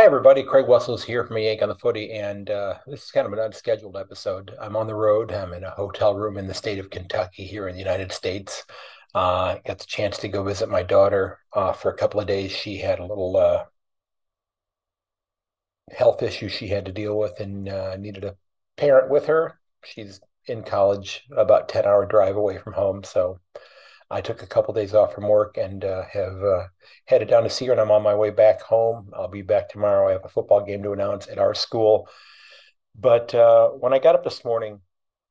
Hi, everybody. Craig Wessels here from Yank on the Footy, and uh, this is kind of an unscheduled episode. I'm on the road. I'm in a hotel room in the state of Kentucky here in the United States. Uh, got the chance to go visit my daughter uh, for a couple of days. She had a little uh, health issue she had to deal with and uh, needed a parent with her. She's in college, about 10 hour drive away from home. So I took a couple days off from work and uh, have uh, headed down to see her, and I'm on my way back home. I'll be back tomorrow. I have a football game to announce at our school. But uh, when I got up this morning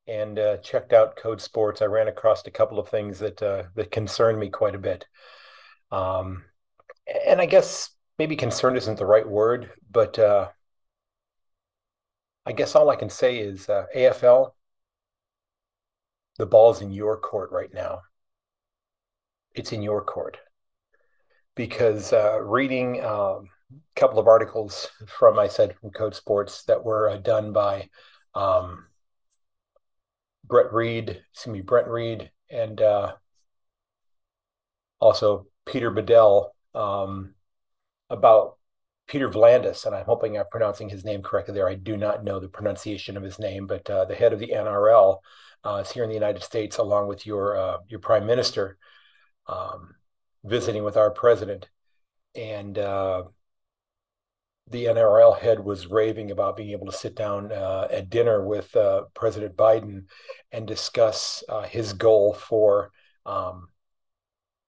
and uh, checked out Code Sports, I ran across a couple of things that uh, that concerned me quite a bit. Um, and I guess maybe concerned isn't the right word, but uh, I guess all I can say is AFL. The ball's in your court right now it's in your court because uh, reading um, a couple of articles from I said from Code Sports that were uh, done by um, Brett Reed, excuse me, Brent Read, and uh, also Peter Badel um, about Peter V'landys, and I'm hoping I'm pronouncing his name correctly there. I do not know the pronunciation of his name, but uh, the head of the NRL uh, is here in the United States, along with your uh, your Prime Minister, um, visiting with our president, and uh, the NRL head was raving about being able to sit down uh, at dinner with uh, President Biden and discuss uh, his goal for um,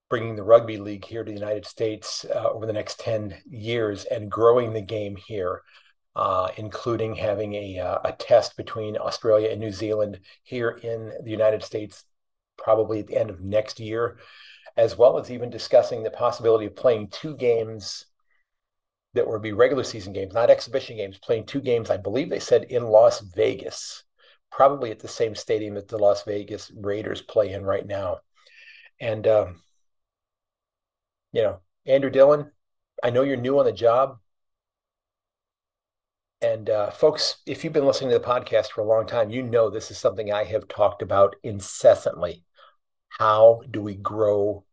bringing the rugby league here to the United States uh, over the next 10 years and growing the game here. Uh, including having a, a test between Australia and New Zealand here in the United States, probably at the end of next year as well as even discussing the possibility of playing two games that would be regular season games, not exhibition games, playing two games, I believe they said in Las Vegas, probably at the same stadium that the Las Vegas Raiders play in right now. And, um, you know, Andrew Dillon, I know you're new on the job. And uh, folks, if you've been listening to the podcast for a long time, you know this is something I have talked about incessantly how do we grow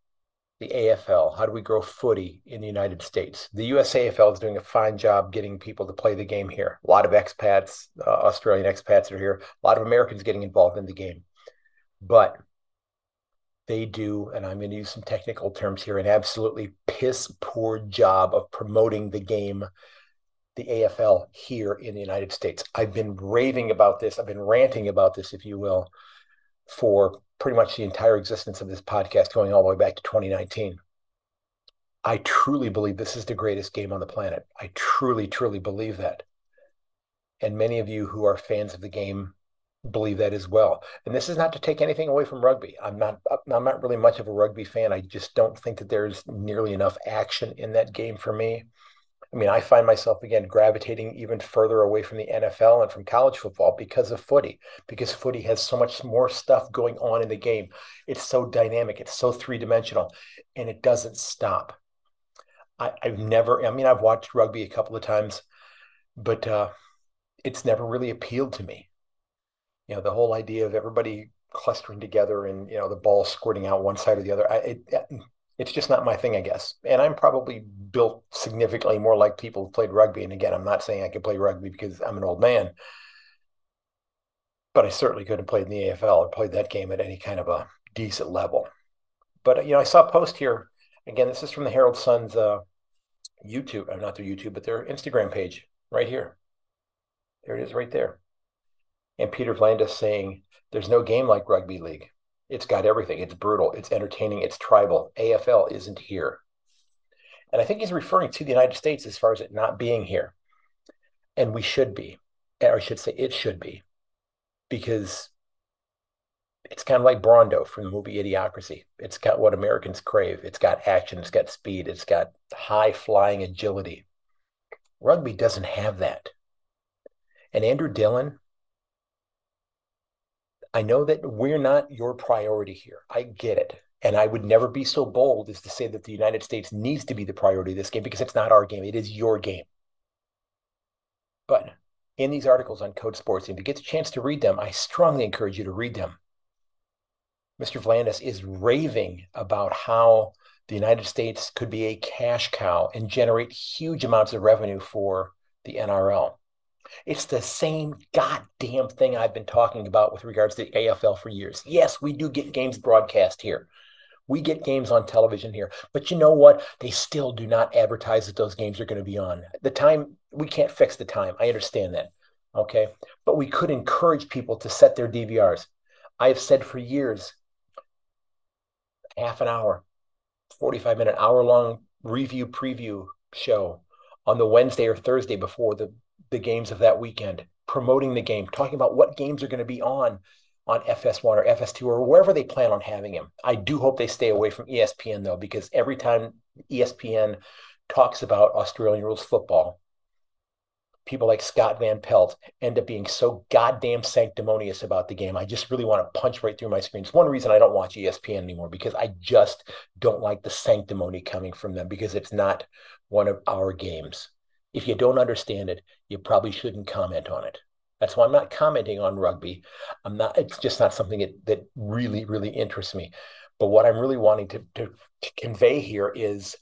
the AFL? How do we grow footy in the United States? The USAFL is doing a fine job getting people to play the game here. A lot of expats, uh, Australian expats are here. A lot of Americans getting involved in the game. But they do, and I'm going to use some technical terms here, an absolutely piss poor job of promoting the game, the AFL here in the United States. I've been raving about this. I've been ranting about this, if you will, for pretty much the entire existence of this podcast going all the way back to 2019. I truly believe this is the greatest game on the planet. I truly, truly believe that. And many of you who are fans of the game believe that as well. And this is not to take anything away from rugby. I'm not I'm not really much of a rugby fan. I just don't think that there's nearly enough action in that game for me. I mean, I find myself again gravitating even further away from the NFL and from college football because of footy, because footy has so much more stuff going on in the game. It's so dynamic, it's so three dimensional, and it doesn't stop. I, have never, I mean, I've watched rugby a couple of times, but uh, it's never really appealed to me. You know, the whole idea of everybody clustering together and, you know, the ball squirting out one side or the other. I, it, it's just not my thing, I guess. And I'm probably built significantly more like people who played rugby. And again, I'm not saying I could play rugby because I'm an old man, but I certainly couldn't play in the AFL or played that game at any kind of a decent level. But you know, I saw a post here. Again, this is from the Herald Sun's uh, YouTube. I'm uh, not their YouTube, but their Instagram page right here. There it is, right there. And Peter V'landys saying, "There's no game like rugby league." It's got everything. It's brutal. It's entertaining. It's tribal. AFL isn't here. And I think he's referring to the United States as far as it not being here. And we should be, or I should say it should be, because it's kind of like Brawndo from the movie Idiocracy. It's got what Americans crave. It's got action, it's got speed, it's got high flying agility. Rugby doesn't have that. And Andrew Dillon, I know that we're not your priority here. I get it. And I would never be so bold as to say that the United States needs to be the priority of this game because it's not our game. It is your game. But in these articles on Code Sports, if you get the chance to read them, I strongly encourage you to read them. Mr. V'landys is raving about how the United States could be a cash cow and generate huge amounts of revenue for the NRL. It's the same goddamn thing I've been talking about with regards to the AFL for years. Yes, we do get games broadcast here. We get games on television here. But you know what? They still do not advertise that those games are going to be on. The time, we can't fix the time. I understand that. Okay. But we could encourage people to set their DVRs. I have said for years half an hour, 45 minute, hour long review preview show on the Wednesday or Thursday before the the games of that weekend, promoting the game, talking about what games are going to be on on FS1 or FS2 or wherever they plan on having him. I do hope they stay away from ESPN though, because every time ESPN talks about Australian rules football, people like Scott Van Pelt end up being so goddamn sanctimonious about the game. I just really want to punch right through my screen. It's one reason I don't watch ESPN anymore because I just don't like the sanctimony coming from them because it's not one of our games. If you don't understand it, you probably shouldn't comment on it. That's why I'm not commenting on rugby. I'm not, it's just not something that, that really, really interests me. But what I'm really wanting to, to, to convey here is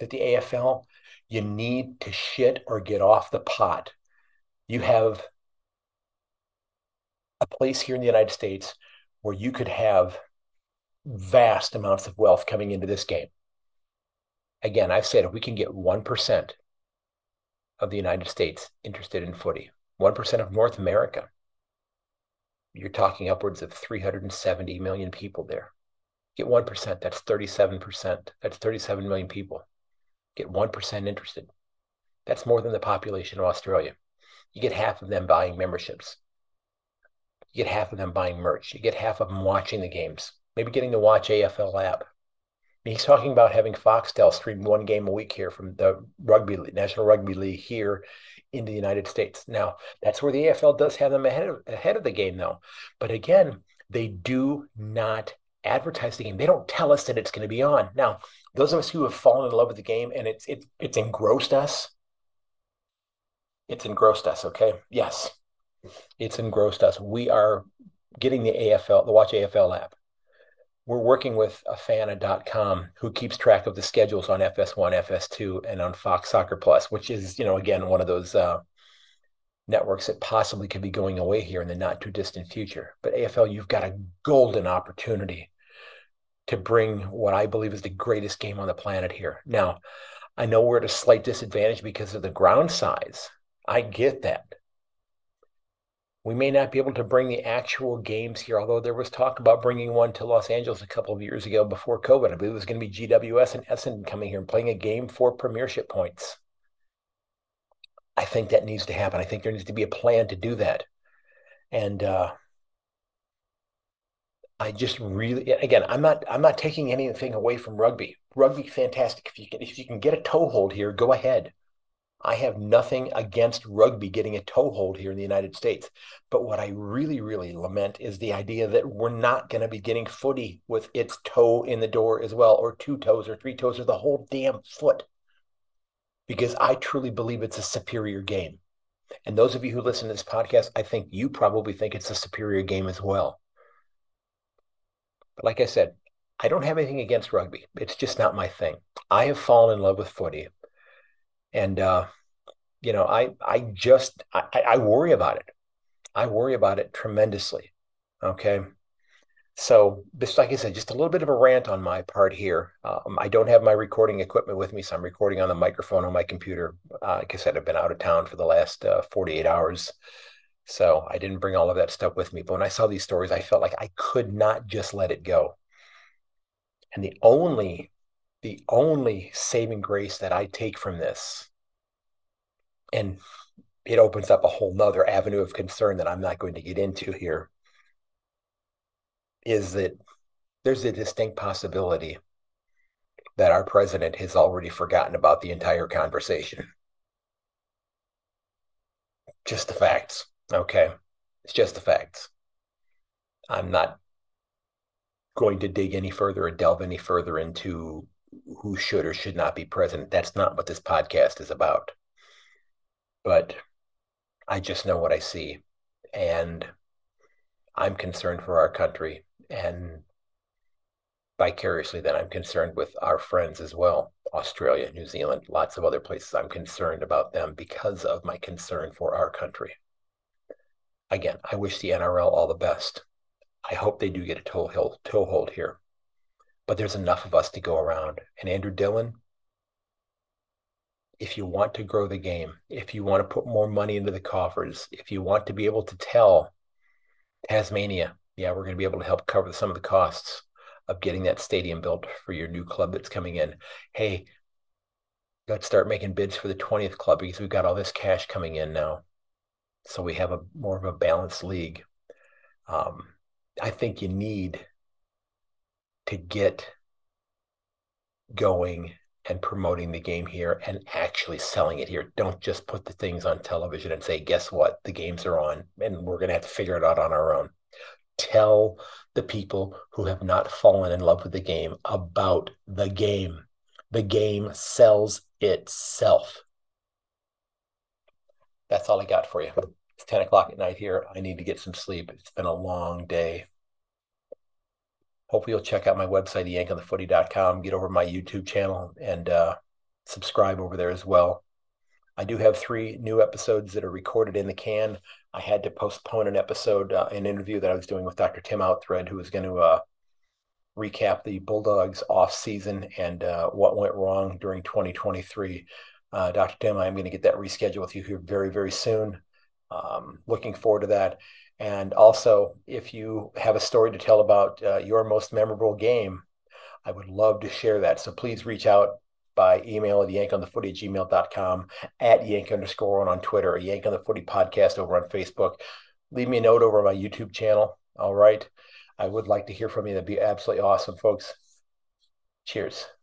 that the AFL, you need to shit or get off the pot. You have a place here in the United States where you could have vast amounts of wealth coming into this game. Again, I've said if we can get 1% of the United States interested in footy, 1% of North America. You're talking upwards of 370 million people there. Get 1%, that's 37%. That's 37 million people. Get 1% interested. That's more than the population of Australia. You get half of them buying memberships. You get half of them buying merch. You get half of them watching the games, maybe getting to watch AFL app. He's talking about having Foxtel stream one game a week here from the rugby National Rugby League here in the United States. Now, that's where the AFL does have them ahead of, ahead of the game, though. But again, they do not advertise the game. They don't tell us that it's going to be on. Now, those of us who have fallen in love with the game and it's it's it's engrossed us. It's engrossed us. Okay. Yes, it's engrossed us. We are getting the AFL, the Watch AFL app we're working with afana.com who keeps track of the schedules on FS1, FS2, and on Fox Soccer Plus, which is, you know, again, one of those uh, networks that possibly could be going away here in the not too distant future. But AFL, you've got a golden opportunity to bring what I believe is the greatest game on the planet here. Now, I know we're at a slight disadvantage because of the ground size. I get that. We may not be able to bring the actual games here, although there was talk about bringing one to Los Angeles a couple of years ago before COVID. I believe it was going to be GWS and Essendon coming here and playing a game for premiership points. I think that needs to happen. I think there needs to be a plan to do that. And uh, I just really, again, I'm not, I'm not taking anything away from rugby. Rugby, fantastic. If you can, if you can get a toehold here, go ahead. I have nothing against rugby getting a toehold here in the United States. But what I really, really lament is the idea that we're not going to be getting footy with its toe in the door as well, or two toes, or three toes, or the whole damn foot. Because I truly believe it's a superior game. And those of you who listen to this podcast, I think you probably think it's a superior game as well. But like I said, I don't have anything against rugby. It's just not my thing. I have fallen in love with footy and uh, you know, I I just I, I worry about it. I worry about it tremendously. Okay. So this, like I said, just a little bit of a rant on my part here. Um, I don't have my recording equipment with me, so I'm recording on the microphone on my computer. Uh, like I said, I've been out of town for the last uh, 48 hours, so I didn't bring all of that stuff with me. But when I saw these stories, I felt like I could not just let it go. And the only the only saving grace that I take from this, and it opens up a whole nother avenue of concern that I'm not going to get into here, is that there's a distinct possibility that our president has already forgotten about the entire conversation. Just the facts. Okay. It's just the facts. I'm not going to dig any further or delve any further into who should or should not be president. That's not what this podcast is about. But I just know what I see. And I'm concerned for our country. And vicariously, then I'm concerned with our friends as well Australia, New Zealand, lots of other places. I'm concerned about them because of my concern for our country. Again, I wish the NRL all the best. I hope they do get a toehold, toehold here. But there's enough of us to go around. And Andrew Dillon, if you want to grow the game, if you want to put more money into the coffers, if you want to be able to tell Tasmania, yeah, we're going to be able to help cover some of the costs of getting that stadium built for your new club that's coming in. Hey, let's start making bids for the 20th club because we've got all this cash coming in now. So we have a more of a balanced league. Um, I think you need to get going and promoting the game here and actually selling it here. Don't just put the things on television and say, guess what? The games are on and we're going to have to figure it out on our own. Tell the people who have not fallen in love with the game about the game. The game sells itself. That's all I got for you. It's 10 o'clock at night here. I need to get some sleep. It's been a long day. Hopefully, you'll check out my website, yankonthefooty.com. Get over my YouTube channel and uh, subscribe over there as well. I do have three new episodes that are recorded in the can. I had to postpone an episode, uh, an interview that I was doing with Dr. Tim Outhred, who was going to uh, recap the Bulldogs off season and uh, what went wrong during 2023. Uh, Dr. Tim, I'm going to get that rescheduled with you here very, very soon. Um, looking forward to that. And also, if you have a story to tell about uh, your most memorable game, I would love to share that. So please reach out by email at yankonthefooty at gmail.com, at yank underscore one on Twitter, or yank on the footy podcast over on Facebook. Leave me a note over my YouTube channel. All right. I would like to hear from you. That'd be absolutely awesome, folks. Cheers.